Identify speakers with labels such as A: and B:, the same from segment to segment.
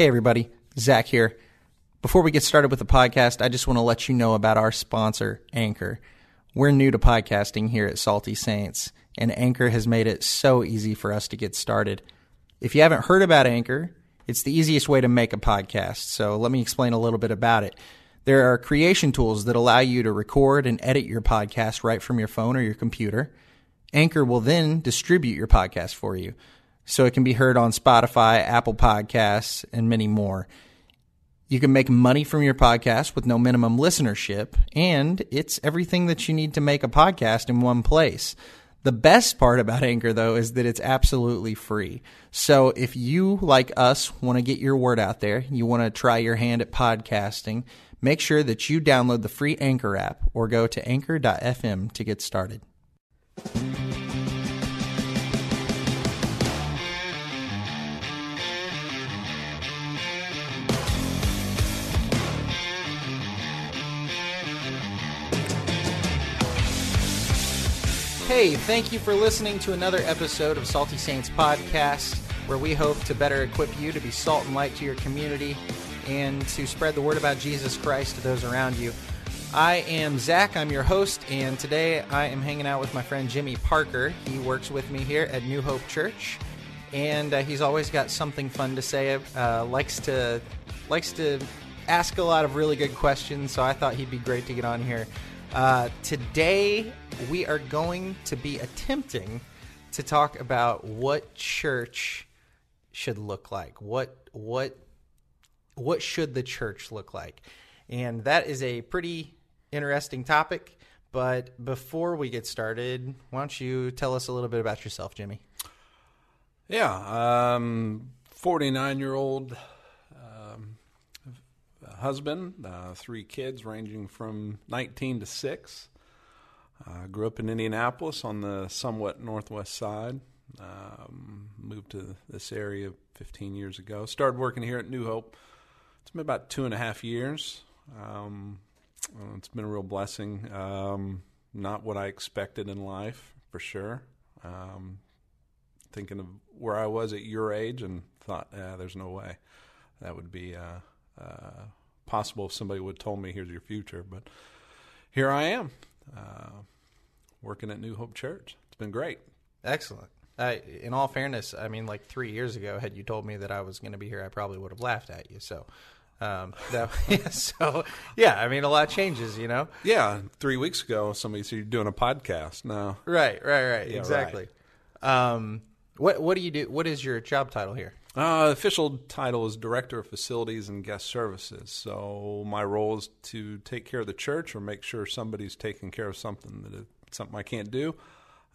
A: Hey, everybody. Zack here. Before we get started with the podcast, I just want to let you know about our sponsor, Anchor. We're new to podcasting here at Salty Saints, and Anchor has made it so easy for us to get started. If you haven't heard about Anchor, it's the easiest way to make a podcast. So let me explain a little bit about it. There are creation tools that allow you to record and edit your podcast right from your phone or your computer. Anchor will then distribute your podcast for you so it can be heard on Spotify, Apple Podcasts, and many more. You can make money from your podcast with no minimum listenership, and it's everything that you need to make a podcast in one place. The best part about Anchor, though, is that it's absolutely free. So if you, like us, want to get your word out there, you want to try your hand at podcasting, make sure that you download the free Anchor app or go to anchor.fm to get started. Hey, thank you for listening to another episode of Salty Saints Podcast, where we hope to better equip you to be salt and light to your community and to spread the word about Jesus Christ to those around you. I am Zack, I'm your host, and today I am hanging out with my friend Jimmy Parker. He works with me here at New Hope Church, and uh, he's always got something fun to say. Uh, likes to likes to ask a lot of really good questions, so I thought he'd be great to get on here. Uh, today, we are going to be attempting to talk about what church should look like. What what what should the church look like? And that is a pretty interesting topic. But before we get started, why don't you tell us a little bit about yourself, Jimmy?
B: Yeah, um, 49 year old husband, uh, three kids ranging from 19 to 6. Uh, grew up in Indianapolis on the somewhat northwest side. Um, moved to this area 15 years ago. Started working here at New Hope. It's been about two and a half years. Um, it's been a real blessing. Um, not what I expected in life, for sure. Um, thinking of where I was at your age and thought, eh, there's no way that would be uh, uh, possible if somebody would have told me, here's your future. But here I am, uh, working at New Hope Church. It's been great.
A: Excellent. Uh, in all fairness, I mean, like three years ago, had you told me that I was going to be here, I probably would have laughed at you. So, um, that, yeah, so yeah, I mean, a lot changes, you know.
B: Yeah, three weeks ago, somebody said you're doing a podcast now.
A: Right, right, right.
B: Yeah,
A: exactly. Um, what what do you do? What is your job title here?
B: Uh, official title is Director of Facilities and Guest Services. So my role is to take care of the church or make sure somebody's taking care of something that something I can't do.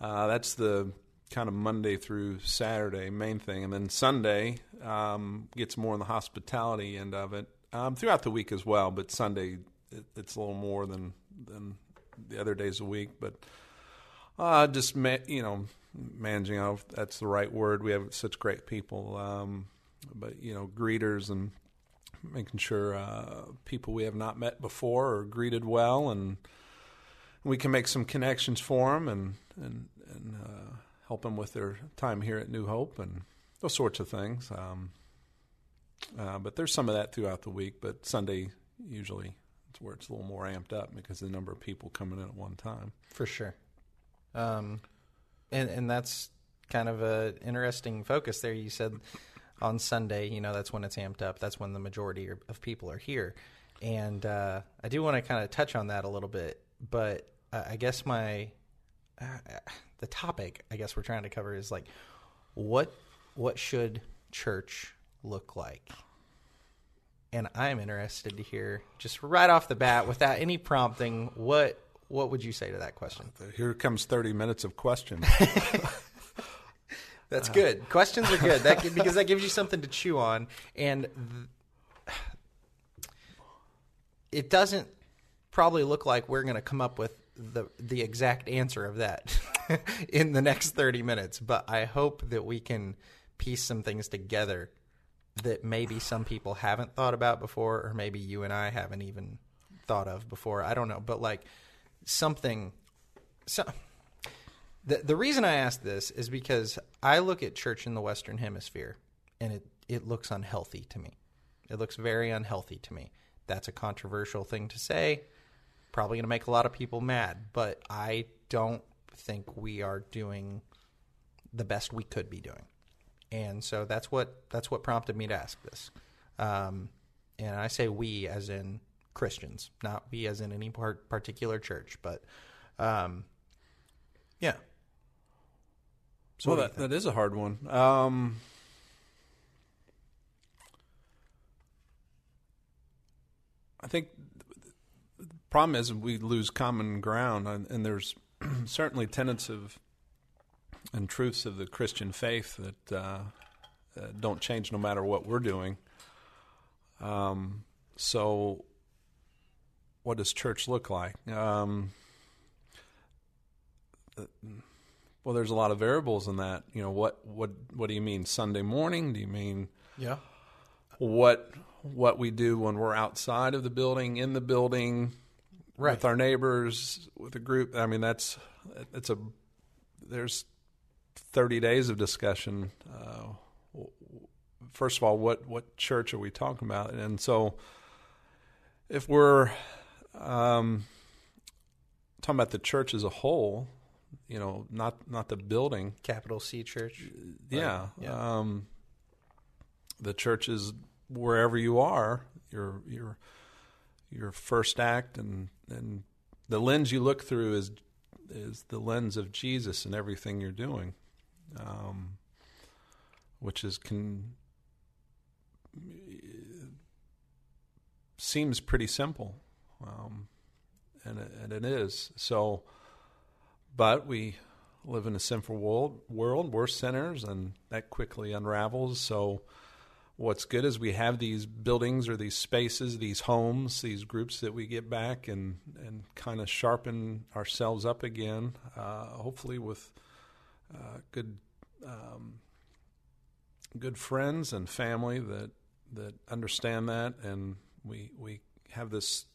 B: Uh, that's the kind of Monday through Saturday main thing, and then Sunday um, gets more in the hospitality end of it. Um, throughout the week as well, but Sunday it, it's a little more than than the other days of the week. But uh, just ma- you know managing out if that's the right word. We have such great people, um, but you know greeters and making sure uh, people we have not met before are greeted well and we can make some connections for them and and and uh, help them with their time here at New Hope and those sorts of things. Um, uh, but there's some of that throughout the week. But Sunday usually it's where it's a little more amped up because the number of people coming in at one time.
A: For sure. Um, and and that's kind of a interesting focus there. You said on Sunday, you know, that's when it's amped up. That's when the majority of people are here, and uh, I do want to kind of touch on that a little bit. But uh, I guess my uh, the topic I guess we're trying to cover is like what what should church look like? And I'm interested to hear just right off the bat, without any prompting, what what would you say to that question?
B: Uh, here comes 30 minutes of questions.
A: That's good. Questions are good. That because that gives you something to chew on, and th- it doesn't probably look like we're going to come up with the the exact answer of that in the next 30 minutes. But I hope that we can piece some things together that maybe some people haven't thought about before, or maybe you and I haven't even thought of before. I don't know, but like something. So the the reason I ask this is because I look at church in the Western Hemisphere, and it it looks unhealthy to me. It looks very unhealthy to me. That's a controversial thing to say. Probably going to make a lot of people mad, but I don't think we are doing the best we could be doing. And so that's what that's what prompted me to ask this. Um, and I say we as in Christians, not we as in any part, particular church, but um, yeah.
B: So well, that, that is a hard one. Um, I think the problem is we lose common ground, and, and there's certainly tenets of and truths of the Christian faith that uh, uh, don't change no matter what we're doing. Um, so, what does church look like? Um, well, there's a lot of variables in that. You know, what what what do you mean Sunday morning? Do you mean
A: yeah?
B: What what we do when we're outside of the building, in the building, right. with our neighbors, with a group. I mean, that's it's a there's 30 days of discussion. Uh, first of all, what what church are we talking about? And so, if we're um, talking about the church as a whole, you know, not not the building,
A: capital C church.
B: Yeah, yeah. Um, the church is wherever you are, your your your first act and and the lens you look through is is the lens of Jesus in everything you're doing, um, which is can seems pretty simple, um, and it, and it is so. But we live in a sinful world. World we're sinners, and that quickly unravels. So what's good is we have these buildings or these spaces, these homes, these groups that we get back and and kind of sharpen ourselves up again. Uh, hopefully with uh, good um, good friends and family that that understand that, and we we have this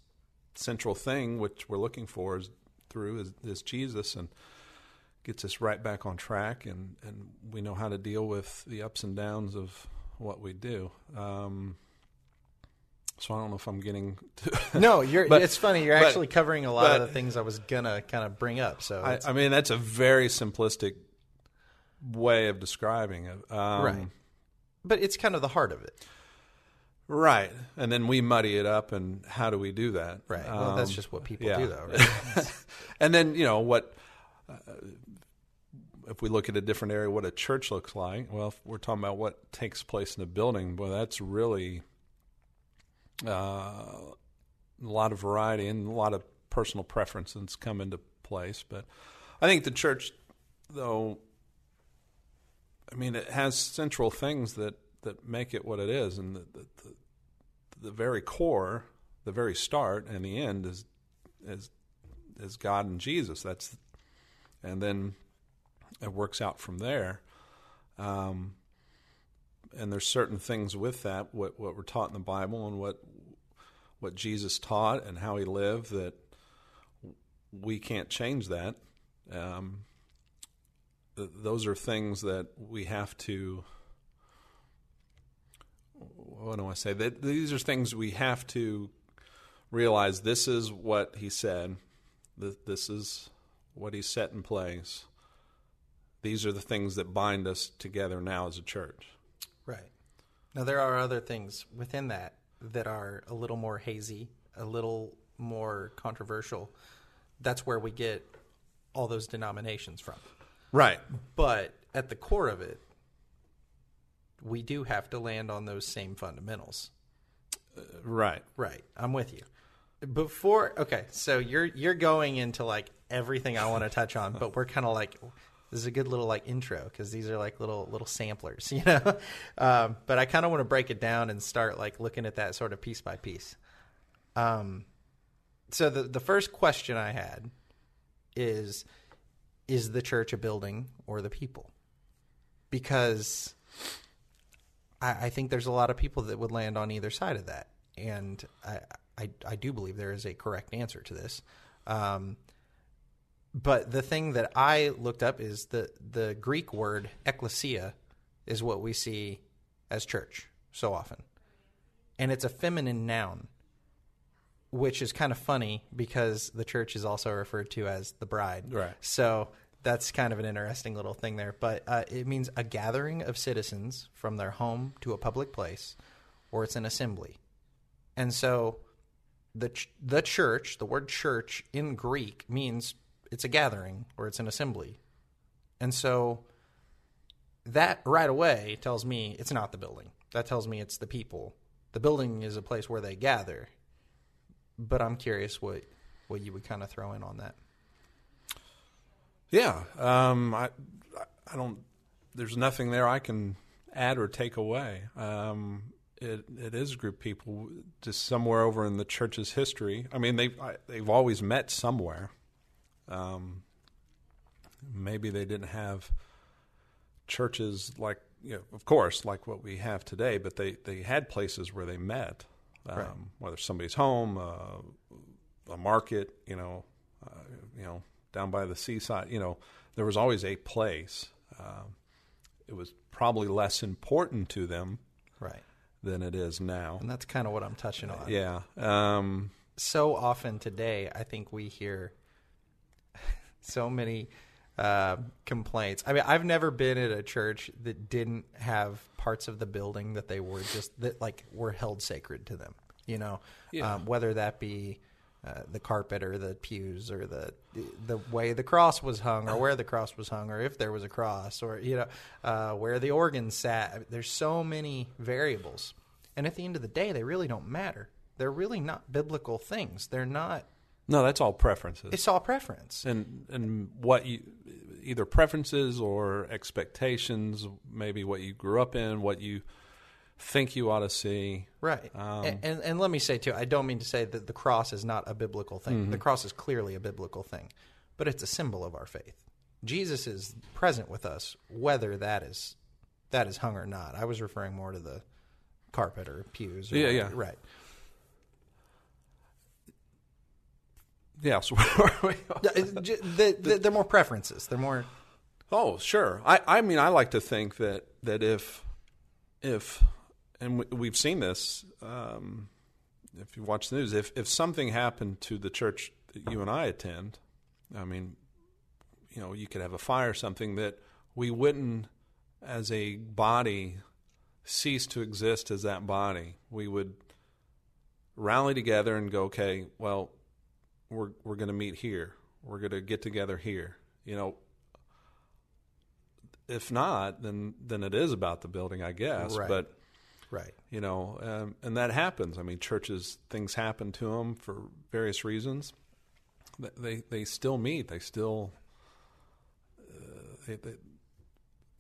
B: central thing which we're looking for is through is, is Jesus and gets us right back on track and, and we know how to deal with the ups and downs of what we do. Um, so I don't know if I'm getting.
A: To no, you're. But, it's funny. You're but, actually covering a lot but, of the things I was gonna kind of bring up. So
B: I, I, mean, that's a very simplistic way of describing it. Um,
A: right. But it's kind of the heart of it.
B: Right. And then we muddy it up, and how do we do that?
A: Right. Well, that's um, just what people yeah. do, though. Right?
B: and then you know what. Uh, if we look at a different area, what a church looks like, well, if we're talking about what takes place in a building, well, that's really uh, a lot of variety and a lot of personal preferences come into place. But I think the church, though, I mean, it has central things that, that make it what it is, and the, the, the, very core, the very start, and the end is is is God and Jesus. That's and then it works out from there. Um, and there's certain things with that, what what we're taught in the Bible and what what Jesus taught and how he lived that we can't change that. Um, th- those are things that we have to. What do I say? That these are things we have to realize. This is what he said. This is what he set in place these are the things that bind us together now as a church.
A: Right. Now, there are other things within that that are a little more hazy, a little more controversial. That's where we get all those denominations from.
B: Right.
A: But at the core of it, we do have to land on those same fundamentals.
B: Uh, right.
A: Right. I'm with you. Before okay, so you're you're going into like everything I want to touch on, but we're kind of like this is a good little like intro because these are like little little samplers, you know. um, but I kind of want to break it down and start like looking at that sort of piece by piece. Um, so the the first question I had is, is the church a building or the people? Because I, I think there's a lot of people that would land on either side of that, and I I, I do believe there is a correct answer to this. Um, but the thing that I looked up is the the Greek word ecclesia is what we see as church so often. and it's a feminine noun, which is kind of funny because the church is also referred to as the bride.
B: Right.
A: So that's kind of an interesting little thing there. But uh, it means a gathering of citizens from their home to a public place, or it's an assembly. And so the ch- the church, the word church in Greek means it's a gathering or it's an assembly. And so that right away tells me it's not the building. That tells me it's the people. The building is a place where they gather. But I'm curious what what you would kind of throw in on that.
B: Yeah, um, I, I don't. There's nothing there I can add or take away. Um, it it is a group of people just somewhere over in the church's history. I mean, they they've always met somewhere. Um, maybe they didn't have churches like you know, of course, like what we have today, but they they had places where they met, um,
A: Right.
B: whether somebody's home, uh, a market, you know, uh, you know, down by the seaside, you know, there was always a place. Um, it was probably less important to them
A: Right.
B: than it is now.
A: And that's kind of what I'm touching on.
B: Yeah. Um,
A: so often today, I think we hear so many uh, complaints. I mean, I've never been at a church that didn't have parts of the building that they were just that like were held sacred to them. You know,
B: Yeah.
A: um, whether that be uh, the carpet or the pews or the the way the cross was hung or where the cross was hung or if there was a cross or you know uh, where the organ sat. There's so many variables, and at the end of the day, they really don't matter. They're really not biblical things. They're not.
B: no, that's all preferences.
A: It's all preference.
B: and and what you either preferences or expectations, maybe what you grew up in, what you think you ought to see.
A: Right.
B: Um,
A: and, and and let me say too, I don't mean to say that the cross is not a biblical thing.
B: Mm-hmm.
A: The cross is clearly a biblical thing, but it's a symbol of our faith. Jesus is present with us, whether that is that is hung or not. I was referring more to the carpet or pews. Or
B: Yeah, yeah.
A: Right.
B: Yeah. So where are we?
A: Yeah, it- j- the- the- they're more preferences. They're more.
B: Oh, sure. I, I mean, I like to think that that if if and we, we've seen this. Um, if you watch the news, if if something happened to the church that you and I attend, I mean, you know, you could have a fire or something that we wouldn't, as a body, cease to exist as that body. We would rally together and go, okay, well, we're we're going to meet here. We're going to get together here. You know, if not, then then it is about the building, I guess.
A: Right.
B: But
A: Right.
B: you know, um, and that happens. I mean, churches things happen to them for various reasons. They they still meet. They still uh, they, they,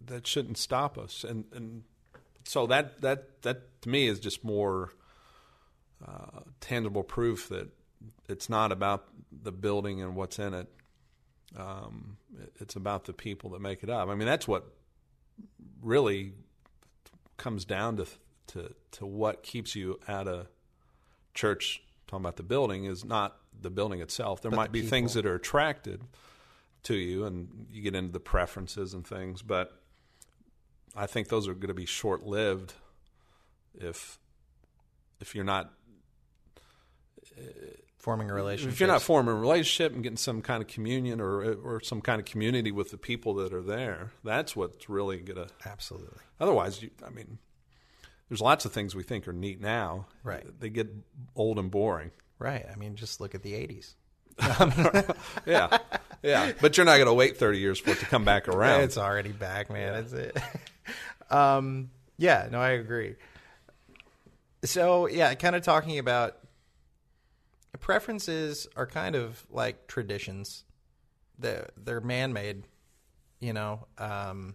B: that shouldn't stop us. And and so that that that to me is just more uh, tangible proof that it's not about the building and what's in it. Um, it- it's about the people that make it up. I mean, that's what really comes down to to to what keeps you at a church. Talking about the building is not the building itself. There
A: But
B: might be things that are attracted to you, and you get into the preferences and things. But I think those are going to be short lived if if you're not uh,
A: Forming a relationship.
B: if you're not forming a relationship and getting some kind of communion or or some kind of community with the people that are there. That's what's really going to
A: Absolutely.
B: Otherwise, you, I mean, there's lots of things we think are neat now.
A: Right.
B: They get old and boring.
A: Right. I mean, just look at the 80s.
B: Yeah. yeah. But you're not going to wait 30 years for it to come back around.
A: It's already back, man. That's it. um, yeah, no, I agree. So, yeah, kind of talking about preferences are kind of like traditions. They're, they're man made, you know. Um,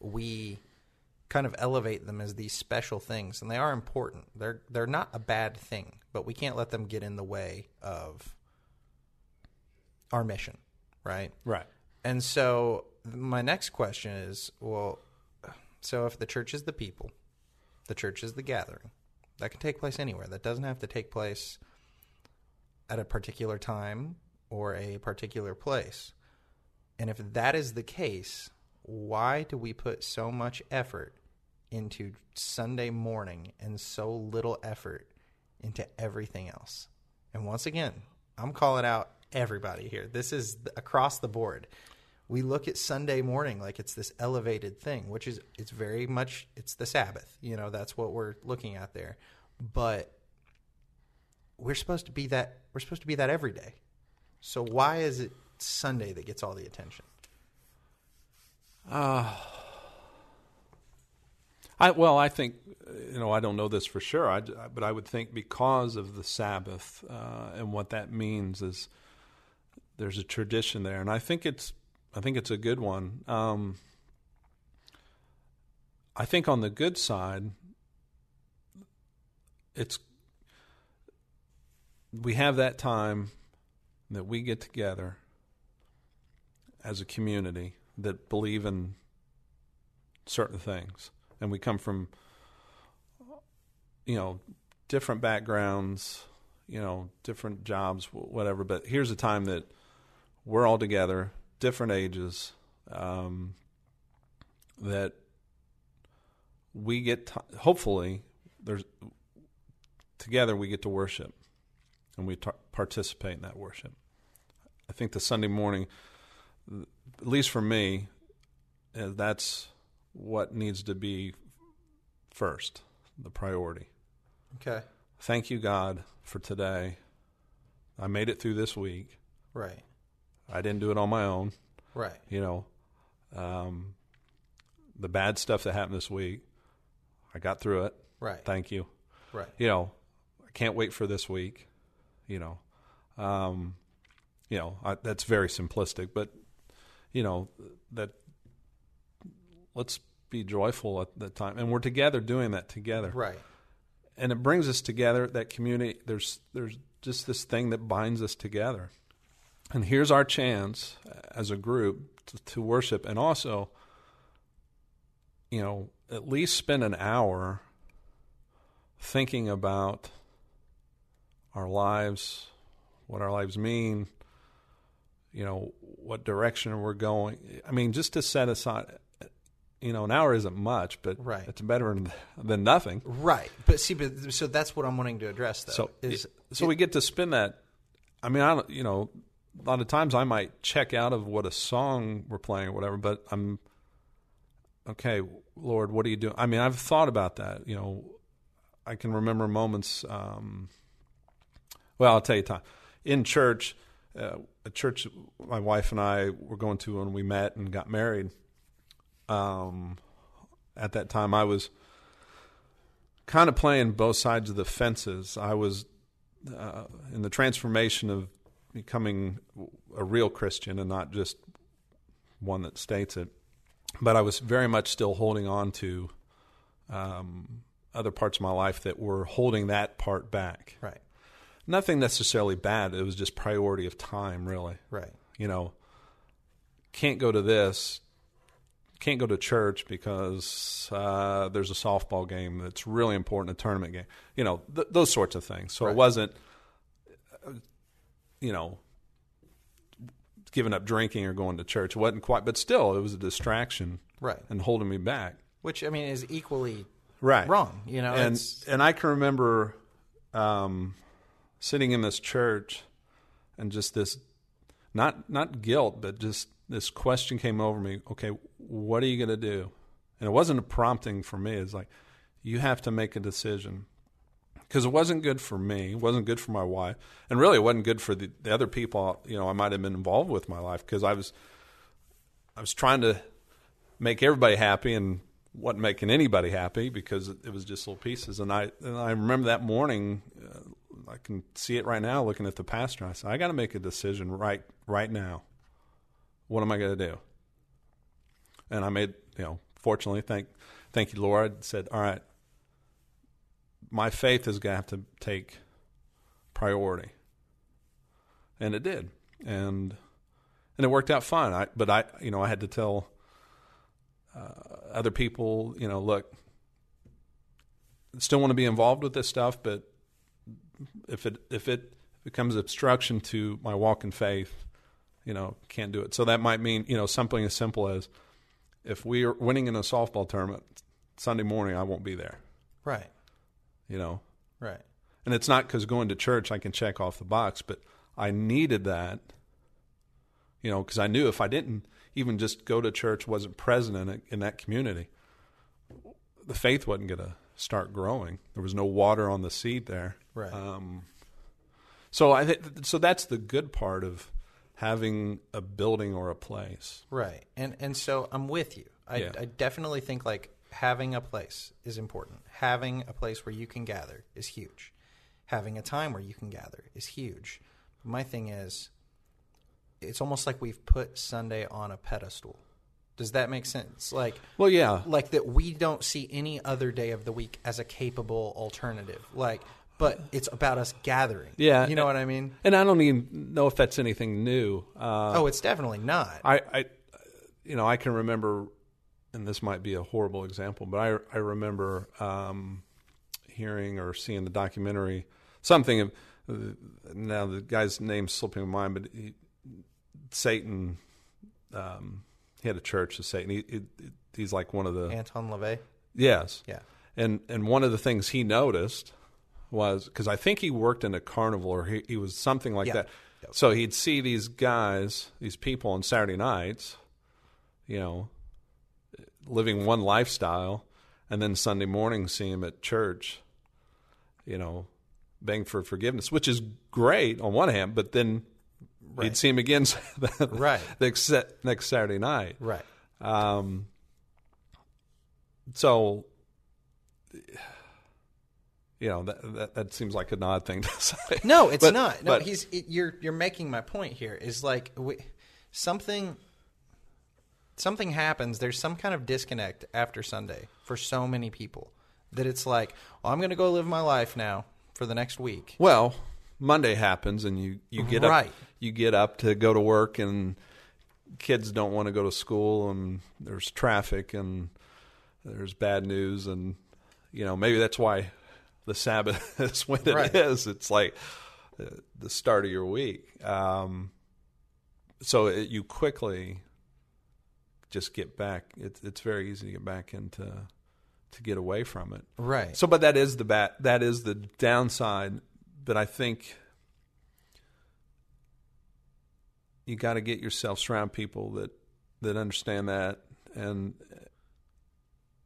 A: we kind of elevate them as these special things, and they are important. They're, they're not a bad thing, but we can't let them get in the way of our mission, right?
B: right.
A: And so my next question is, well, so if the church is the people, the church is the gathering, that can take place anywhere. That doesn't have to take place at a particular time or a particular place. And if that is the case, why do we put so much effort into Sunday morning and so little effort into everything else. And once again, I'm calling out everybody here. This is across the board. We look at Sunday morning like it's this elevated thing, which is it's very much it's the Sabbath. You know, that's what we're looking at there. But we're supposed to be that we're supposed to be that every day. So why is it Sunday that gets all the attention?
B: Uh, I well, I think you know I don't know this for sure, I, but I would think because of the Sabbath uh, and what that means is there's a tradition there, and I think it's I think it's a good one. Um, I think on the good side, it's we have that time that we get together as a community that believe in certain things. And we come from you know different backgrounds you know different jobs whatever. But here's a time that we're all together different ages um, that we get hopefully there's together we get to worship and we t- participate in that worship. I think the sunday morning at least for me uh, that's what needs to be first, the priority.
A: Okay.
B: Thank you, God, for today. I made it through this week.
A: Right.
B: I didn't do it on my own.
A: Right.
B: You know, um, the bad stuff that happened this week, I got through it.
A: Right.
B: Thank you.
A: Right.
B: You know, I can't wait for this week. You know, um, you know I, that's very simplistic, but you know that let's be joyful at the time. And we're together doing that together.
A: Right.
B: And it brings us together that community. There's there's just this thing that binds us together. And here's our chance as a group to, to worship and also you know at least spend an hour thinking about our lives what our lives mean you know what direction we're going i mean just to set aside you know, an hour isn't much, but
A: right.
B: it's better than, than nothing.
A: Right. But see, but so that's what I'm wanting to address. Though,
B: so
A: is
B: it, so it, we get to spend that. I mean, I don't, you know, a lot of times I might check out of what a song we're playing or whatever, but I'm okay, Lord, what are you doing? I mean, I've thought about that. You know, I can remember moments. Um, well, I'll tell you, time in church, uh, a church my wife and I were going to when we met and got married um, at that time, I was kind of playing both sides of the fences. I was uh, in the transformation of becoming a real Christian and not just one that states it. But I was very much still holding on to um, other parts of my life that were holding that part back.
A: Right.
B: Nothing necessarily bad. It was just priority of time, really.
A: Right.
B: You know, can't go to this can't go to church because uh, there's a softball game that's really important, a tournament game, you know, th- those sorts of things. So right. it wasn't, uh, you know, giving up drinking or going to church. It wasn't quite, but still, it was a distraction,
A: right,
B: and holding me back.
A: Which I mean is equally
B: right
A: wrong, you know.
B: And and I can remember um, sitting in this church and just this, not not guilt, but just this question came over me okay what are you going to do? And it wasn't a prompting for me. It's like you have to make a decision. Because it wasn't good for me it wasn't good for my wife and really it wasn't good for the, the other people you know i might have been involved with my life because i was i was trying to make everybody happy and wasn't making anybody happy because it, it was just little pieces. And i and i remember that morning uh, i can see it right now looking at the pastor i said i got to make a decision right right now what am I going to do? And I made, you know, fortunately, thank, thank you, Lord. Said, all right, my faith is going to have to take priority, and it did, and and it worked out fine. I, but I, you know, I had to tell uh, other people, you know, look, still want to be involved with this stuff, but if it if it becomes obstruction to my walk in faith, you know, can't do it. So that might mean, you know, something as simple as if we are winning in a softball tournament, Sunday morning I won't be there.
A: Right.
B: You know,
A: Right.
B: and it's not because going to church I can check off the box, but I needed that. You know, because I knew if I didn't even just go to church, wasn't present in it, in that community, the faith wasn't going to start growing. There was no water on the seed there.
A: Right.
B: Um, so I th- so that's the good part of having a building or a place.
A: Right. And and so I'm with you. I,
B: Yeah.
A: I definitely think like having a place is important. Having a place where you can gather is huge. Having a time where you can gather is huge. My thing is it's almost like we've put Sunday on a pedestal. Does that make sense? Like
B: Well, yeah,
A: like that we don't see any other day of the week as a capable alternative. Like but it's about us gathering.
B: Yeah.
A: You know what I mean?
B: and I don't even know if that's anything new. Uh,
A: Oh, it's definitely not.
B: I, I, you know, I can remember, and this might be a horrible example, but I, I remember um, hearing or seeing the documentary, something of, uh, now the guy's name's slipping my mind, but he, Satan, um, he had a church of Satan. He, he, he's like one of the,
A: Anton LaVey?
B: yes.
A: Yeah.
B: And, and one of the things he noticed was, because I think he worked in a carnival or he, he was something like
A: Yeah.
B: that. So he'd see these guys, these people on Saturday nights, you know, living one lifestyle, and then Sunday morning see him at church, you know, begging for forgiveness, which is great on one hand, but then
A: Right.
B: he'd see him again the
A: Right.
B: next, next Saturday night.
A: Right.
B: Um, so, you know, that, that that seems like an odd thing to say.
A: No, it's
B: But-
A: not. No,
B: but-
A: he's it, you're you're making my point here. Is like we, something something happens. There's some kind of disconnect after Sunday for so many people that it's like, well, I'm going to go live my life now for the next week.
B: Well, Monday happens, and you you get
A: Right.
B: up you get up to go to work, and kids don't want to go to school, and there's traffic, and there's bad news, and you know maybe that's why the Sabbath is when it is.
A: Right.
B: It's like uh, the start of your week. Um, so it, you quickly just get back. It, it's very easy to get back into to get away from it.
A: Right.
B: So, but that is the bat. That is the downside. But I think you got to get yourself surround people that that understand that and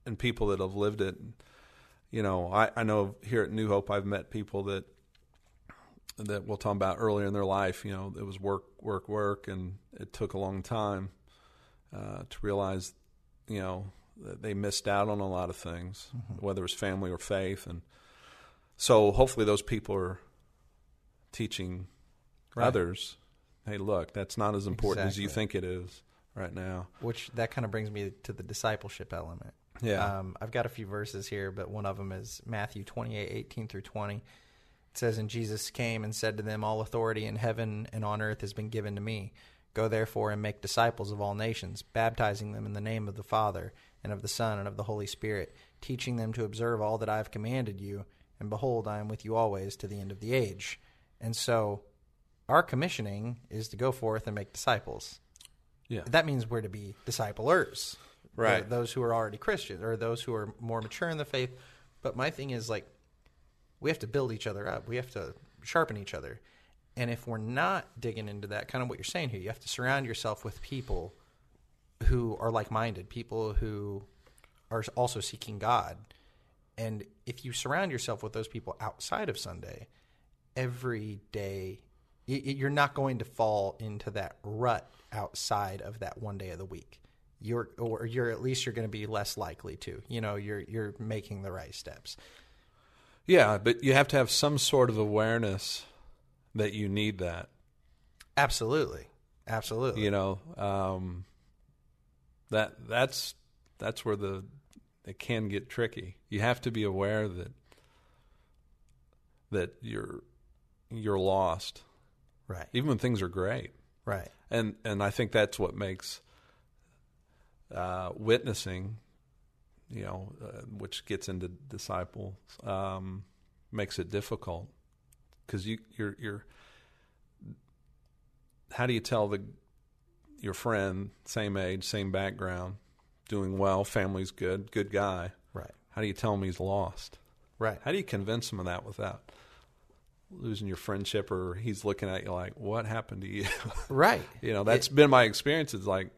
B: and people that have lived it. You know, I, I know here at New Hope, I've met people that that we'll talk about earlier in their life. You know, it was work, work, work, and it took a long time uh, to realize, you know, that they missed out on a lot of things, whether it was family or faith, and so hopefully those people are teaching
A: Right.
B: others. Hey, look, that's not as important as you think it is right now.
A: Which that kind of brings me to the discipleship element.
B: Yeah.
A: Um, I've got a few verses here, but one of them is Matthew 28, 18 through 20. It says, And Jesus came and said to them, All authority in heaven and on earth has been given to me. Go therefore and make disciples of all nations, baptizing them in the name of the Father, and of the Son, and of the Holy Spirit, teaching them to observe all that I have commanded you. And behold, I am with you always to the end of the age. And so, our commissioning is to go forth and make disciples
B: yeah.
A: that means we're to be disciplers
B: Right.
A: Th- those who are already christians or those who are more mature in the faith. But my thing is like we have to build each other up. We have to sharpen each other. And if we're not digging into that kind of what you're saying here you have to surround yourself with people who are like-minded people who are also seeking god. And if you surround yourself with those people outside of sunday every day you're not going to fall into that rut outside of that one day of the week you're or you're at least you're going to be less likely to you know you're you're making the right steps
B: Yeah, but you have to have some sort of awareness that you need that.
A: absolutely absolutely
B: You know, um, that that's that's where the it can get tricky. You have to be aware that that you're you're lost,
A: right
B: even when things are great.
A: right
B: and and I think that's what makes uh, witnessing, you know, uh, which gets into disciples, um, makes it difficult because you you're you're. How do you tell the your friend, same age, same background, doing well, family's good, good guy,
A: right
B: How do you tell him he's lost?
A: Right.
B: How do you convince him of that without losing your friendship or he's looking at you like, what happened to you?
A: Right.
B: you know, that's been my experience. It's like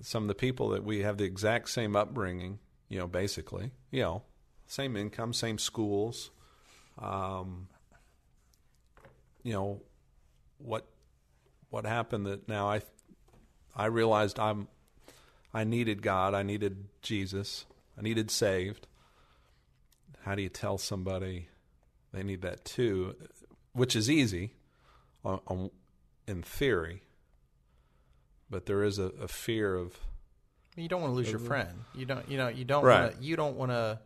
B: some of the people that we have the exact same upbringing, you know, basically, you know, same income, same schools. Um, you know, what what happened that now I I realized I'm I needed God, I needed Jesus, I needed saved. How do you tell somebody they need that too? Which is easy on, on, in theory, but there is a, a fear of
A: You don't want to lose your friend. You don't. You know. You don't.
B: Right.
A: Want to, you don't want to.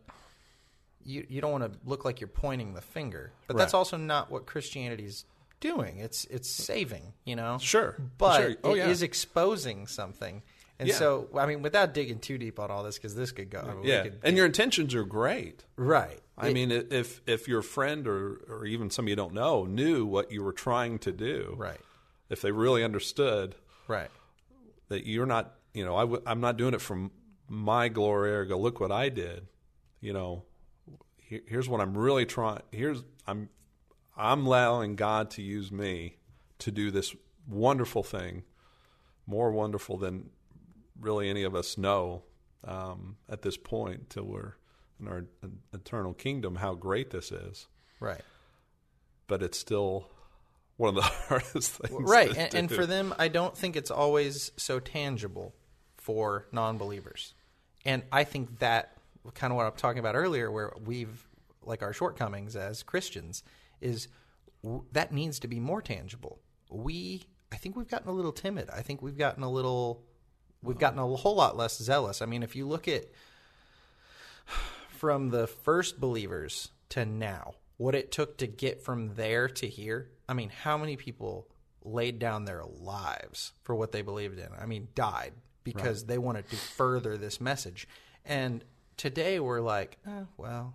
A: You you don't want to look like you're pointing the finger. But that's also not what Christianity's doing. It's it's saving. You know.
B: Sure.
A: But
B: Sure. Oh,
A: it
B: yeah.
A: is exposing something. And
B: Yeah.
A: so, I mean, without digging too deep on all this, because this could go. I mean,
B: yeah,
A: could-
B: and your intentions are great.
A: right.
B: I
A: It-
B: mean, if if your friend or or even somebody you don't know knew what you were trying to do,
A: right.
B: if they really understood
A: Right.
B: That you're not, you know, I w- I'm not doing it from my glory or go look what I did, you know. Here, here's what I'm really trying. Here's I'm I'm allowing God to use me to do this wonderful thing, more wonderful than really any of us know um, at this point till we're in our eternal kingdom. How great this is,
A: Right.
B: but it's still one of the hardest things.
A: Right. And, and for them, I don't think it's always so tangible for non believers. And I think that kind of what I'm talking about earlier, where we've, like our shortcomings as Christians, is w- that needs to be more tangible. We, I think we've gotten a little timid. I think we've gotten a little, we've uh-huh. gotten a whole lot less zealous. I mean, if you look at from the first believers to now, what it took to get from there to here. I mean, how many people laid down their lives for what they believed in? I mean, died because they wanted to further this message. And today we're like, eh, well,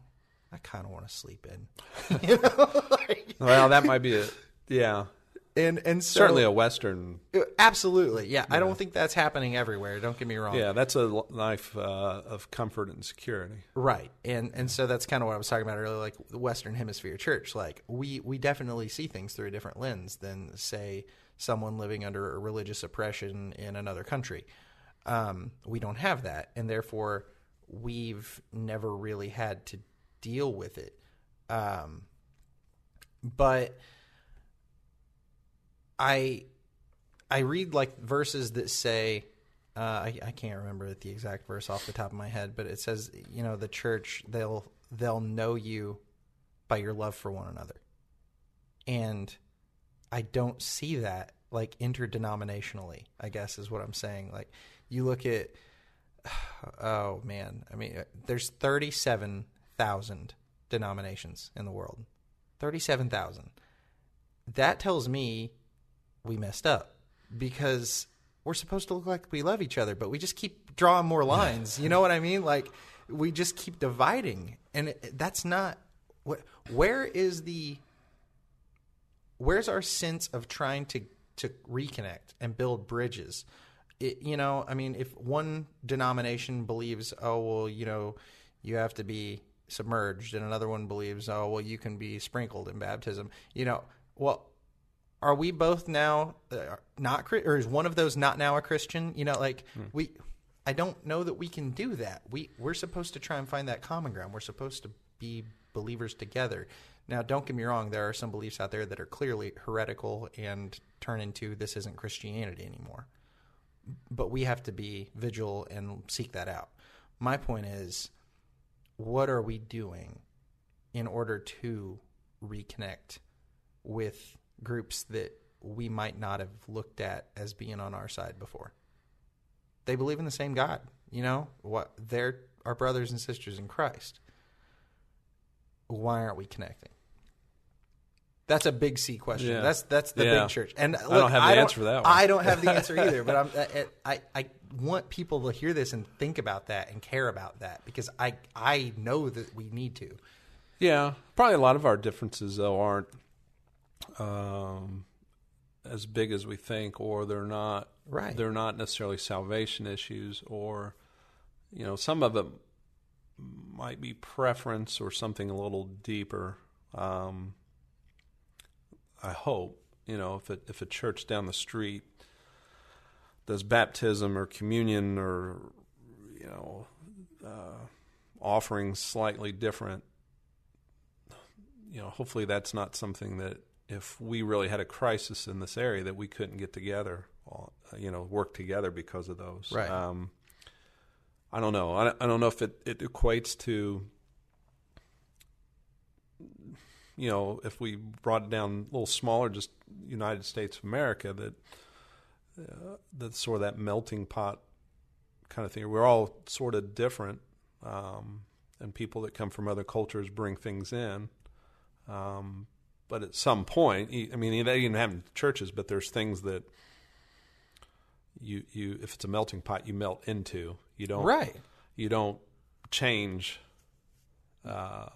A: I kind of want to sleep in. you know? Like-
B: well, that might be it. yeah.
A: And and so,
B: Certainly a Western.
A: absolutely, yeah. I don't think that's happening everywhere. Don't get me wrong.
B: Yeah, that's a life uh, of comfort and security.
A: Right. And and so that's kind of what I was talking about earlier, like the Western Hemisphere church. Like we we definitely see things through a different lens than say someone living under a religious oppression in another country. Um, we don't have that, and therefore we've never really had to deal with it. Um, but I I read like verses that say uh, I, I can't remember the exact verse off the top of my head, but it says you know the church they'll they'll know you by your love for one another, and I don't see that like interdenominationally. I guess is what I'm saying. Like you look at oh man, I mean there's thirty seven thousand denominations in the world, thirty seven thousand. That tells me we messed up because we're supposed to look like we love each other, but we just keep drawing more lines. You know what I mean? Like we just keep dividing, and it, that's not what. Where is the? Where's our sense of trying to to reconnect and build bridges? It, you know, I mean, if one denomination believes, oh well, you know, you have to be submerged, and another one believes, oh well, you can be sprinkled in baptism. You know, well, are we both now uh, not or is one of those not now a Christian? You know, like we I don't know that we can do that. We we're supposed to try and find that common ground. We're supposed to be believers together. Now, don't get me wrong, there are some beliefs out there that are clearly heretical and turn into this isn't Christianity anymore. But we have to be vigilant and seek that out. My point is what are we doing in order to reconnect with groups that we might not have looked at as being on our side before. They believe in the same God, you know? What they're our brothers and sisters in Christ. Why aren't we connecting? That's a big C question.
B: Yeah.
A: That's that's the
B: Yeah.
A: big church. And look,
B: don't have the answer for that one.
A: I don't have the answer either. But I'm, I, I I want people to hear this and think about that and care about that because I I know that we need to.
B: Yeah, probably a lot of our differences though aren't um, as big as we think, or they're not.
A: Right.
B: They're not necessarily salvation issues, or you know, some of it might be preference or something a little deeper. Um, I hope you know if it, if a church down the street does baptism or communion or you know uh, offerings slightly different. You know, hopefully that's not something that if we really had a crisis in this area that we couldn't get together, you know, work together because of those.
A: Right.
B: Um, I don't know. I, I don't know if it, it equates to, you know, if we brought it down a little smaller, just United States of America, that uh, that's sort of that melting pot kind of thing. We're all sort of different, um, and people that come from other cultures bring things in. Um, but at some point, I mean, they even have churches, but there's things that you you if it's a melting pot, you melt into. You don't
A: Right.
B: You don't change. Uh,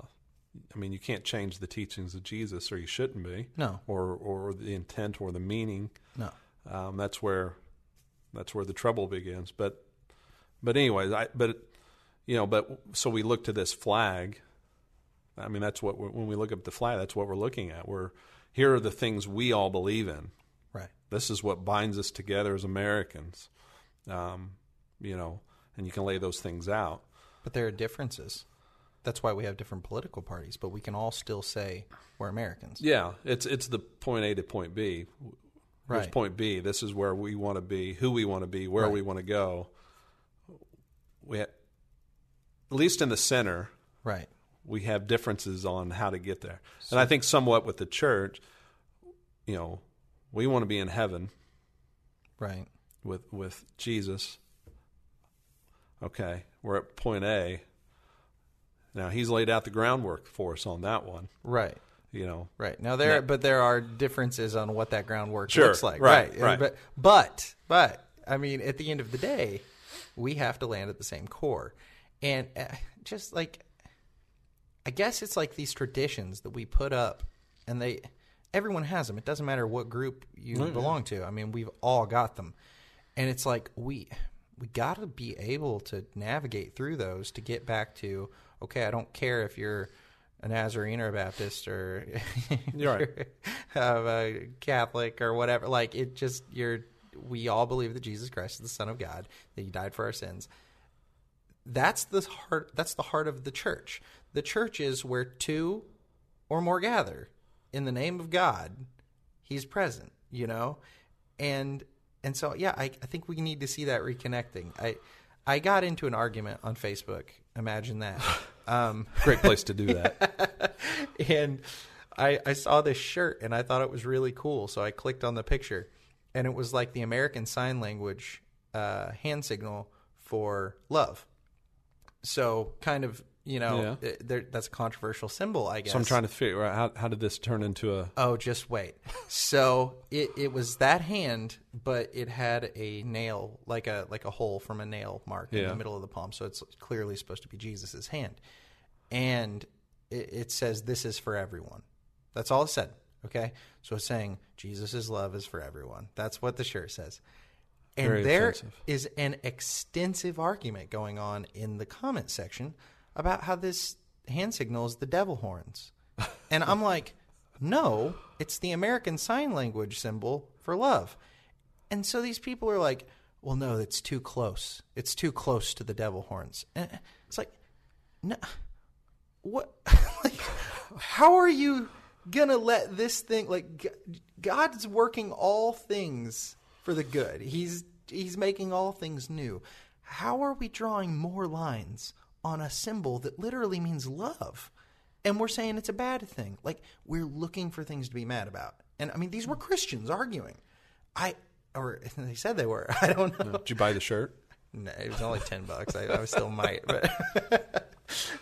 B: I mean, you can't change the teachings of Jesus, or you shouldn't be.
A: No.
B: Or or the intent or the meaning.
A: No.
B: Um, that's where that's where the trouble begins. But but anyways, I but you know, but so we look to this flag. I mean, that's what when we look at the flag, that's what we're looking at. We're here are the things we all believe in.
A: Right.
B: This is what binds us together as Americans. Um, you know, and you can lay those things out.
A: But there are differences. That's why we have different political parties, but we can all still say we're Americans.
B: Yeah, it's it's the point A to point B.
A: Right.
B: point B. This is where we want to be, who we want to be, where
A: Right.
B: we want to go. We, ha- at least in the center,
A: Right.
B: We have differences on how to get there. and I think somewhat with the church, you know, we want to be in heaven
A: Right.
B: with with Jesus. Okay, we're at point A. Now he's laid out the groundwork for us on that one.
A: Right.
B: You know,
A: Right. Now there
B: Yeah.
A: but there are differences on what that groundwork
B: Sure.
A: looks like.
B: Right,
A: Right.
B: right.
A: But but but I mean at the end of the day, we have to land at the same core. And uh, just like I guess it's like these traditions that we put up and they everyone has them. It doesn't matter what group you mm-hmm. belong to. I mean, we've all got them. And it's like we we got to be able to navigate through those to get back to okay, I don't care if you're a Nazarene or a Baptist or
B: You're right.
A: you're uh, a Catholic or whatever. Like it just you're we all believe that Jesus Christ is the Son of God, that he died for our sins. That's the heart that's the heart of the church. The church is where two or more gather in the name of God, he's present, you know? And and so yeah, I, I think we need to see that reconnecting. I I got into an argument on Facebook. Imagine that. Um,
B: great place to do that.
A: and I, I saw this shirt and I thought it was really cool. So I clicked on the picture, and it was like the American Sign Language uh, hand signal for love. So kind of you know
B: Yeah.
A: Eh, it- that's a controversial symbol, I guess.
B: So I'm trying to figure out how how did this turn into a
A: Oh, just wait. So it, it was that hand, but it had a nail, like a like a hole from a nail mark in the middle of the palm. So it's clearly supposed to be Jesus's hand, and it, it says, "This is for everyone." That's all it said. Okay, so it's saying Jesus' love is for everyone. That's what the shirt says. And
B: Very
A: there
B: offensive.
A: is an extensive argument going on in the comment section about how this hand signal is the devil horns. And I'm like, no, it's the American Sign Language symbol for love. And so these people are like, well, no, it's too close. It's too close to the devil horns. And it's like, no, what? like, how are you gonna let this thing like God's working all things for the good. He's he's making all things new. How are we drawing more lines on a symbol that literally means love? And we're saying it's a bad thing. Like we're looking for things to be mad about. And I mean these were Christians arguing. I or they said they were. I don't know.
B: Did you buy the shirt?
A: No, it was only ten bucks. I, I still might, but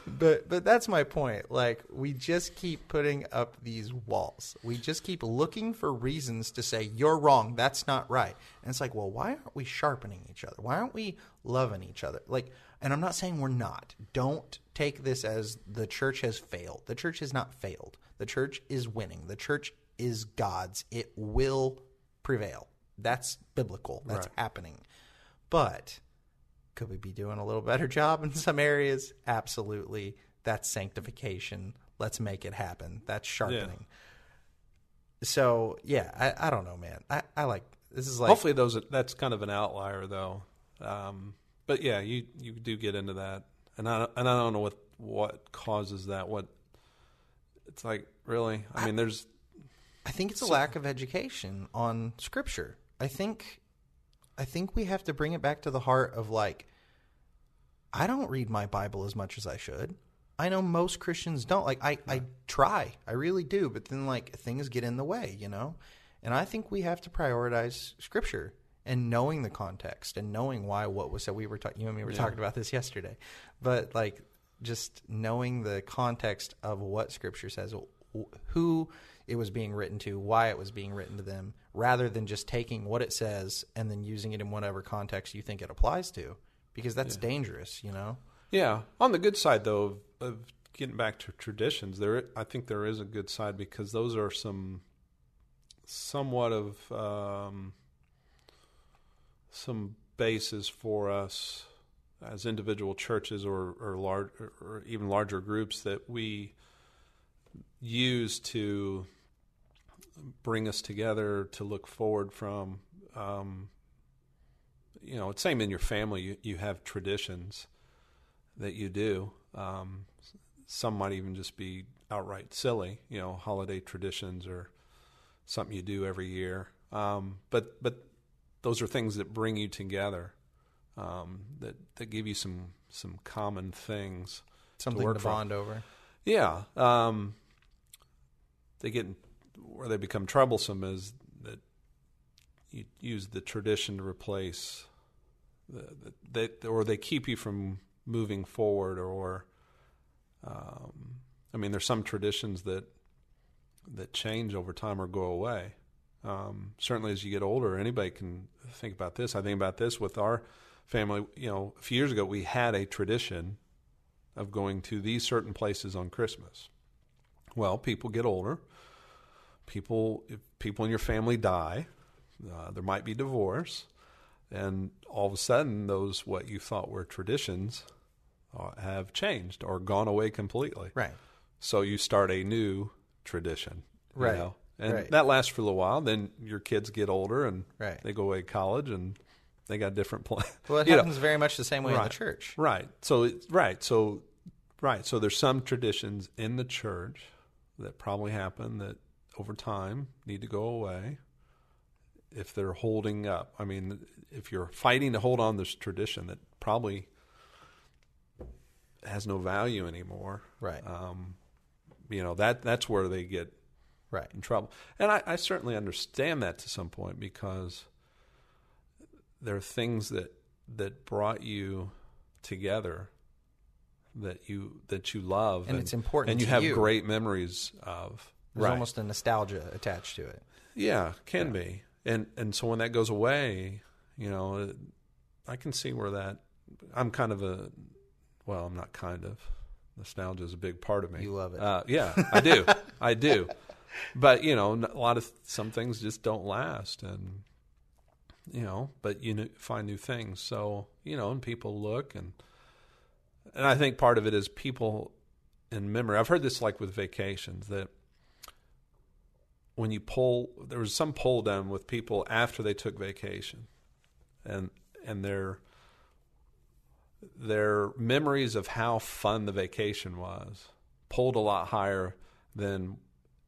A: but but that's my point. Like we just keep putting up these walls. We just keep looking for reasons to say you're wrong. That's not right. And it's like, well, why aren't we sharpening each other? Why aren't we loving each other? Like, and I'm not saying we're not. Don't take this as the church has failed. The church has not failed. The church is winning. The church is God's. It will prevail. That's biblical. That's
B: Right.
A: happening. But Could we be doing a little better job in some areas? Absolutely. That's sanctification. Let's make it happen. That's sharpening. So yeah, I, I don't know, man. I, I like this is like
B: Hopefully, those are, that's kind of an outlier, though. Um, but yeah, you you do get into that, and I and I don't know what what causes that. What it's like, really? I mean, there's
A: I think it's a lack of education on scripture. I think I think we have to bring it back to the heart of like I don't read my Bible as much as I should. I know most Christians don't. Like I, I try. I really do, but then like things get in the way, you know? And I think we have to prioritize scripture and knowing the context and knowing why what was said. We were talking you and me were
B: Yeah.
A: talking about this yesterday. But like just knowing the context of what scripture says, wh- who it was being written to, why it was being written to them, rather than just taking what it says and then using it in whatever context you think it applies to, because that's dangerous, you know.
B: Yeah. On the good side, though, of, of getting back to traditions, there I think there is a good side because those are some somewhat of um, some bases for us as individual churches or or large or even larger groups that we use to bring us together to look forward from. Um, you know, it's same in your family. You, you have traditions that you do. Um, some might even just be outright silly, you know, holiday traditions or something you do every year. Um, but but those are things that bring you together, um, that that give you some some common things.
A: Something to,
B: work from.
A: bond over.
B: Yeah, um, they get where they become troublesome is that you use the tradition to replace the, the, they or they keep you from moving forward or um, I mean there's some traditions that that change over time or go away. Um, certainly as you get older, anybody can think about this. I think about this with our family. You know, a few years ago we had a tradition of going to these certain places on Christmas. Well, people get older. People, if people in your family die, uh, there might be divorce, and all of a sudden, those what you thought were traditions uh, have changed or gone away completely.
A: Right.
B: So you start a new tradition, you
A: Right.
B: know? And
A: Right.
B: that lasts for a little while. Then your kids get older and
A: Right.
B: they go away to college and they got different plans.
A: Well, it
B: You know,
A: happens very much the same way in the church.
B: Right. So it's right. So right. So there's some traditions in the church that probably happen that over time need to go away if they're holding up. I mean, if you're fighting to hold on to this tradition that probably has no value anymore,
A: Right.
B: um, you know that that's where they get
A: Right.
B: in trouble. And I, I certainly understand that to some point because there are things that that brought you together that you that you love
A: And it's important
B: and you have
A: you.
B: great memories of.
A: There's almost a nostalgia attached to it.
B: yeah, can be. And and so when that goes away, you know, I can see where that I'm kind of a well, I'm not kind of. Nostalgia is a big part of me.
A: You love it.
B: Uh, yeah, I do. I do. But you know, a lot of some things just don't last, and you know, but you find new things. So you know, and people look, and and I think part of it is people in memory. I've heard this like with vacations that when you pull, there was some poll done with people after they took vacation, and and their their memories of how fun the vacation was pulled a lot higher than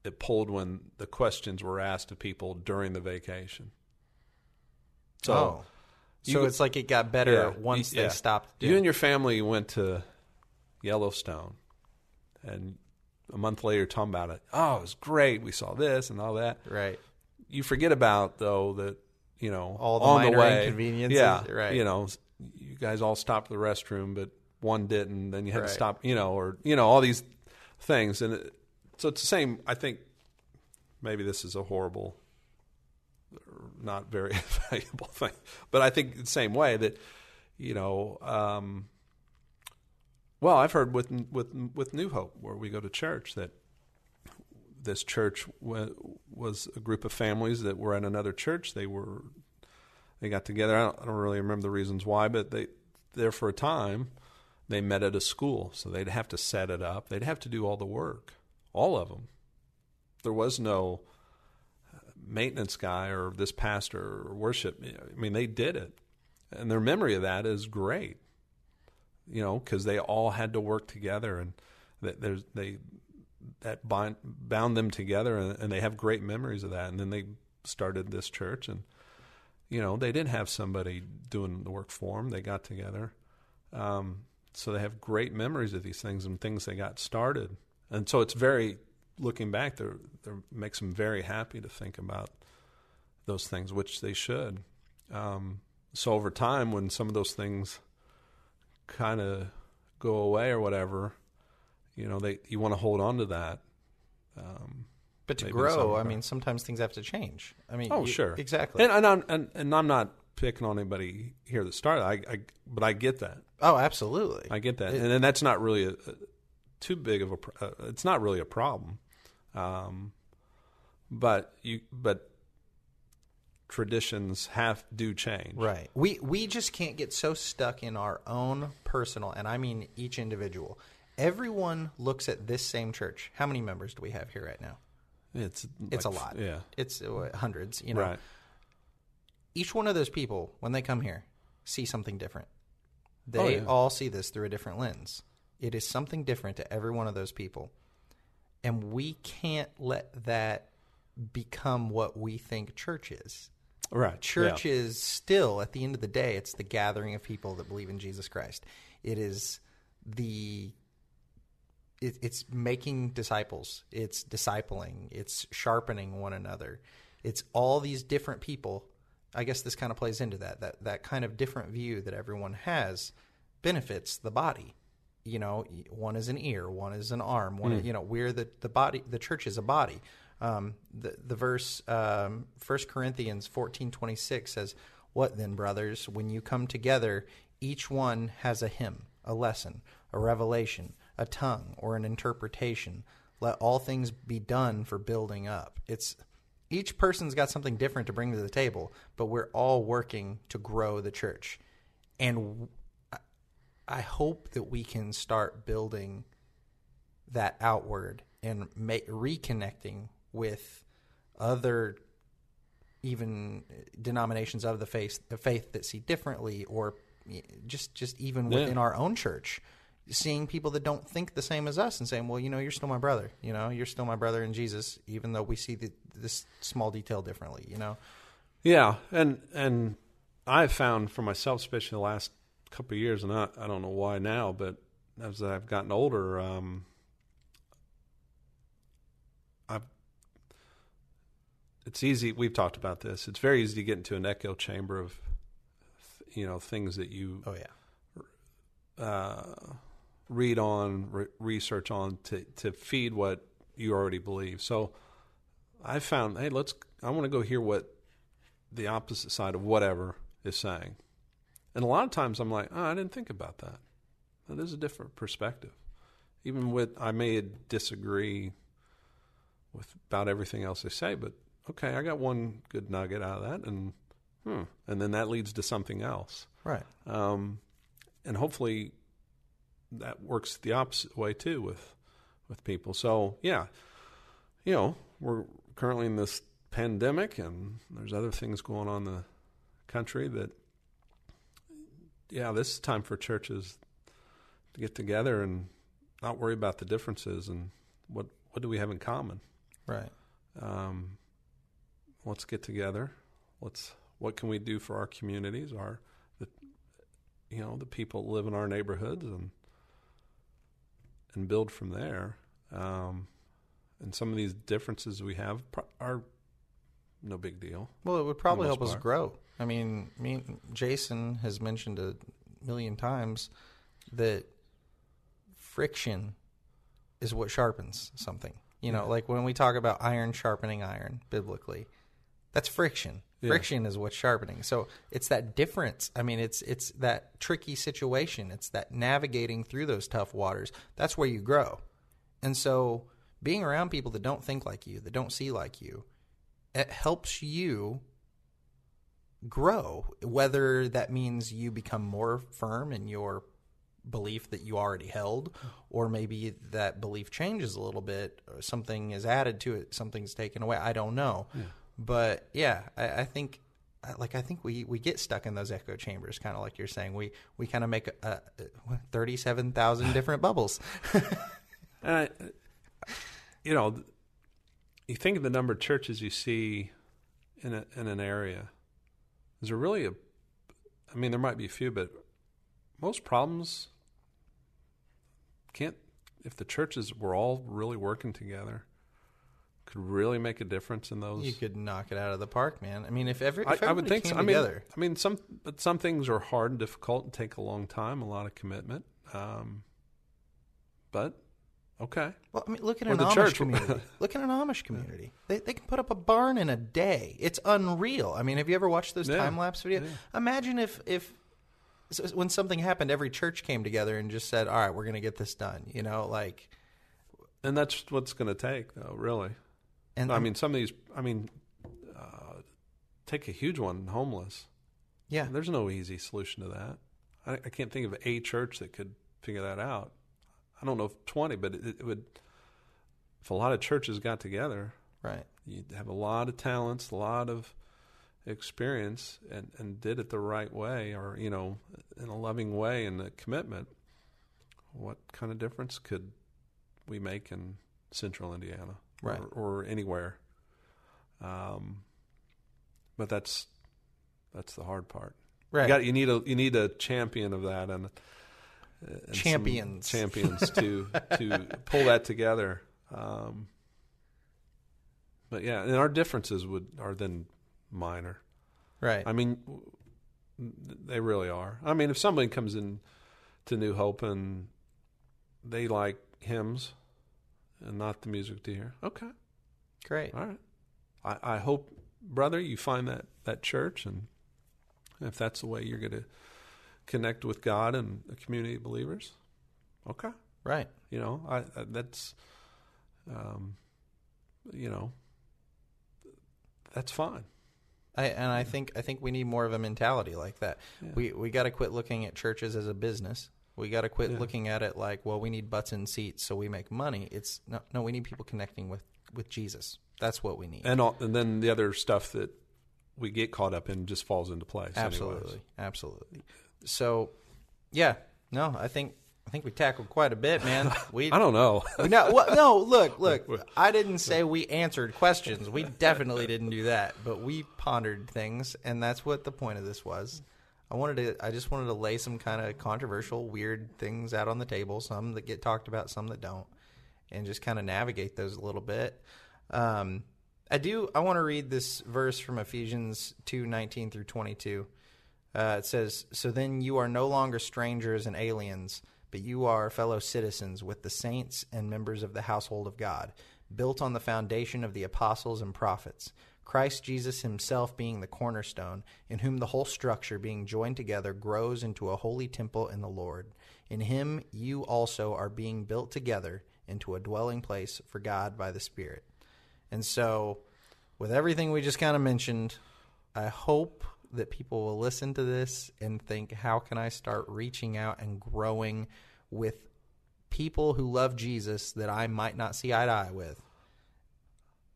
B: it pulled when the questions were asked of people during the vacation. So
A: oh. So it's like it got better
B: Yeah,
A: once
B: yeah.
A: they stopped.
B: you and your family went to Yellowstone, and a month later talking about it. Oh, it was great. We saw this and all that.
A: right.
B: You forget about though that you know
A: All the
B: on
A: minor
B: the way,
A: inconveniences,
B: Yeah,
A: right.
B: You know, you guys all stopped at the restroom, but one didn't. Then you had
A: Right.
B: to stop. You know, or you know all these things, and it, so it's the same. I think maybe this is a horrible, not very valuable thing, but I think the same way that you know. Um, well, I've heard with with with New Hope, where we go to church, that this church wa- was a group of families that were at another church. They were they got together. I don't, I don't really remember the reasons why, but they there for a time. They met at a school, so they'd have to set it up. They'd have to do all the work, all of them. There was no uh, maintenance guy or this pastor or worship. I mean, they did it, and their memory of that is great. You know, because they all had to work together, and there's they that bind, bound them together, and, and they have great memories of that. And then they started this church, and you know, they didn't have somebody doing the work for them. They got together. Um, so they have great memories of these things and things they got started. And so it's very, looking back, there makes them very happy to think about those things, which they should. Um, so over time, when some of those things kind of go away or whatever, you know, they you want to hold on to that. Um,
A: but to grow, I mean, sometimes things have to change. I mean,
B: oh
A: you,
B: sure,
A: exactly.
B: And, and I'm and, and, I'm not picking on anybody here that started. I, I but I get that.
A: Oh, absolutely.
B: I get that, it, and, and that's not really a, a, too big of a. Uh, it's not really a problem. Um, but you but traditions have do change.
A: Right. We we just can't get so stuck in our own personal, and I mean each individual. Everyone looks at this same church. How many members do we have here right now?
B: It's like,
A: it's a lot.
B: Yeah,
A: it's uh, hundreds. You know,
B: right.
A: Each one of those people, when they come here, see something different. They
B: Oh, yeah.
A: all see this through a different lens. It is something different to every one of those people, and we can't let that become what we think church is.
B: Right.
A: Church
B: yeah.
A: is still, at the end of the day, it's the gathering of people that believe in Jesus Christ. It is the it, it's making disciples. It's discipling. It's sharpening one another. It's all these different people. I guess this kind of plays into that. That that kind of different view that everyone has benefits the body. You know, one is an ear, one is an arm. One, you know, we're the the body. The church is a body. Um, the the verse um, 1 Corinthians fourteen twenty six says, "What then, brothers? When you come together, each one has a hymn, a lesson, a revelation, a tongue, or an interpretation. Let all things be done for building up." It's each person's got something different to bring to the table, but we're all working to grow the church, and I- hope that we can start building that outward and make, reconnecting with other even denominations of the faith the faith that see differently or just just even
B: Yeah.
A: within our own church seeing people that don't think the same as us and saying well you know you're still my brother you know you're still my brother in Jesus even though we see the, this small detail differently you know
B: Yeah, and and I've found for myself, especially the last couple of years, and I, I don't know why now, but as I've gotten older, um, I've it's easy. We've talked about this. It's very easy to get into an echo chamber of, you know, things that you
A: oh yeah
B: uh, read on, re- research on to to feed what you already believe. So I found, hey, let's. I want to go hear what the opposite side of whatever is saying, and a lot of times I'm like, oh, I didn't think about that. That is a different perspective. Even with, I may disagree with about everything else they say, but okay, I got one good nugget out of that, and hmm, and then that leads to something else
A: right
B: um, and hopefully that works the opposite way too with with people. So yeah, you know we're currently in this pandemic, and there's other things going on in the country that yeah, this is time for churches to get together and not worry about the differences and what what do we have in common.
A: right
B: Um, let's get together. Let's what can we do for our communities, our the you know the people that live in our neighborhoods, and and build from there. Um, and some of these differences we have are no big deal.
A: Well, it would probably help us grow. I mean, me, Jason has mentioned a million times that friction is what sharpens something. You know,
B: Yeah.
A: like when we talk about iron sharpening iron biblically, that's friction.
B: Yeah.
A: Friction is what's sharpening. So it's that difference. I mean, it's it's that tricky situation. It's that navigating through those tough waters. That's where you grow. And so being around people that don't think like you, that don't see like you, it helps you grow, whether that means you become more firm in your belief that you already held, or maybe that belief changes a little bit, or something is added to it, something's taken away. I don't know. But yeah, I, I think. Like I think we, we get stuck in those echo chambers, kind of like you're saying. We we kind of make a, a thirty seven thousand different bubbles.
B: I, you know, you think of the number of churches you see in a, in an area. Is there really a? I mean, there might be a few, but most problems can't. If the churches were all really working together, could really make a difference in those.
A: You could knock it out of the park, man. I mean, if every
B: I,
A: if
B: I would
A: everybody
B: think so. I mean,
A: together,
B: I mean, some but some things are hard and difficult and take a long time, a lot of commitment. Um, but okay,
A: Well, I mean, look at
B: Or
A: an Amish
B: church.
A: community. look at an Amish community. They they can put up a barn in a day. It's unreal. I mean, have you ever watched those
B: Yeah.
A: time lapse videos? Imagine if if so when something happened, every church came together and just said, "All right, we're going to get this done." You know, like
B: and that's what's going to take, though. Really,
A: and
B: I mean, some of these. I mean, uh, take a huge one, homeless.
A: yeah,
B: There's no easy solution to that. I, I can't think of a church that could figure that out. I don't know if 20, but it, it would. If a lot of churches got together,
A: right.
B: you'd have a lot of talents, a lot of experience, and, and did it the right way, or you know, in a loving way, and a commitment. What kind of difference could we make in Central Indiana,
A: Right.
B: or, or anywhere? Um, but that's that's the hard part.
A: Right.
B: You, got, you need a you need a champion of that and,
A: Champions.
B: champions to to pull that together. Um, but yeah, and our differences would are then minor.
A: right.
B: I mean, they really are. I mean, if somebody comes in to New Hope and they like hymns and not the music to hear, okay,
A: Great.
B: all right. I, I hope, brother, you find that that church, and if that's the way you're going to connect with God and a community of believers, okay.
A: Right.
B: You know, I, I that's, um, you know, that's fine.
A: I, and I think I think we need more of a mentality like that.
B: Yeah.
A: We we got to quit looking at churches as a business. We got to quit
B: Yeah.
A: looking at it like, well, we need butts and seats so we make money. It's no, no, we need people connecting with with Jesus. That's what we need.
B: And all, and then the other stuff that we get caught up in just falls into place. anyways.
A: absolutely, absolutely. So, yeah, no, I think I think we tackled quite a bit, man. We
B: I don't know.
A: no, well, no. Look, look. I didn't say we answered questions. We definitely didn't do that. But we pondered things, and that's what the point of this was. I wanted to. I just wanted to lay some kind of controversial, weird things out on the table. Some that get talked about, some that don't, and just kind of navigate those a little bit. Um, I do. I want to read this verse from Ephesians two nineteen through twenty two. Uh, it says, So then you are no longer strangers and aliens, but you are fellow citizens with the saints and members of the household of God, built on the foundation of the apostles and prophets, Christ Jesus himself being the cornerstone, in whom the whole structure, being joined together, grows into a holy temple in the Lord. In him you also are being built together into a dwelling place for God by the Spirit. And so, with everything we just kind of mentioned, I hope that people will listen to this and think, how can I start reaching out and growing with people who love Jesus that I might not see eye to eye with?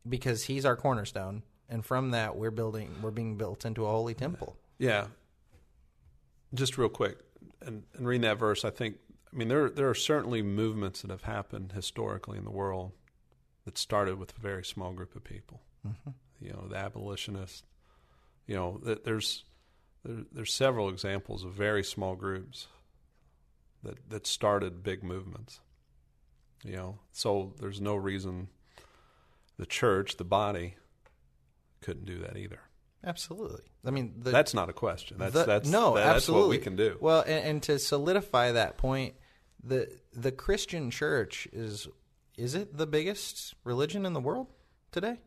A: Because he's our cornerstone. And from that, we're building, we're being built into a holy temple.
B: Yeah. Just real quick, and, and reading that verse, I think, I mean, there there are certainly movements that have happened historically in the world that started with a very small group of people.
A: Mm-hmm.
B: You know, the abolitionists. You know, th- there's there, there's several examples of very small groups that that started big movements. You know, so there's no reason the church, the body, couldn't do that either.
A: Absolutely. I mean, the,
B: that's not a question. That's
A: the-
B: that's
A: no,
B: that- that's
A: absolutely.
B: what we can do.
A: Well, and, and to solidify that point, the the Christian church is is it the biggest religion in the world today?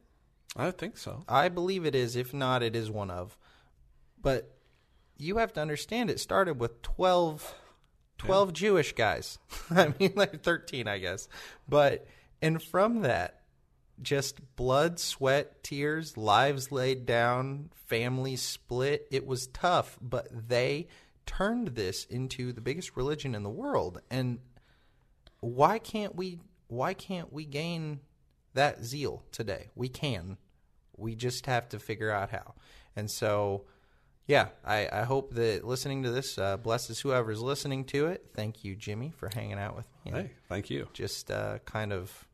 B: I think so.
A: I believe it is. If not, it is one of. But you have to understand it started with 12, 12 Jewish guys. I mean, like 13, I guess. But, and from that, just blood, sweat, tears, lives laid down, families split. It was tough, but they turned this into the biggest religion in the world. And why can't we why can't we gain that zeal today? We can. We just have to figure out how. And so yeah, I, I hope that listening to this uh, blesses whoever's listening to it. Thank you, Jimmy, for hanging out with me.
B: Hey, thank you.
A: Just uh, kind of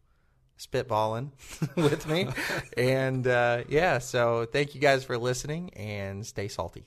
A: spitballing with me. and uh, yeah, so thank you guys for listening and stay salty.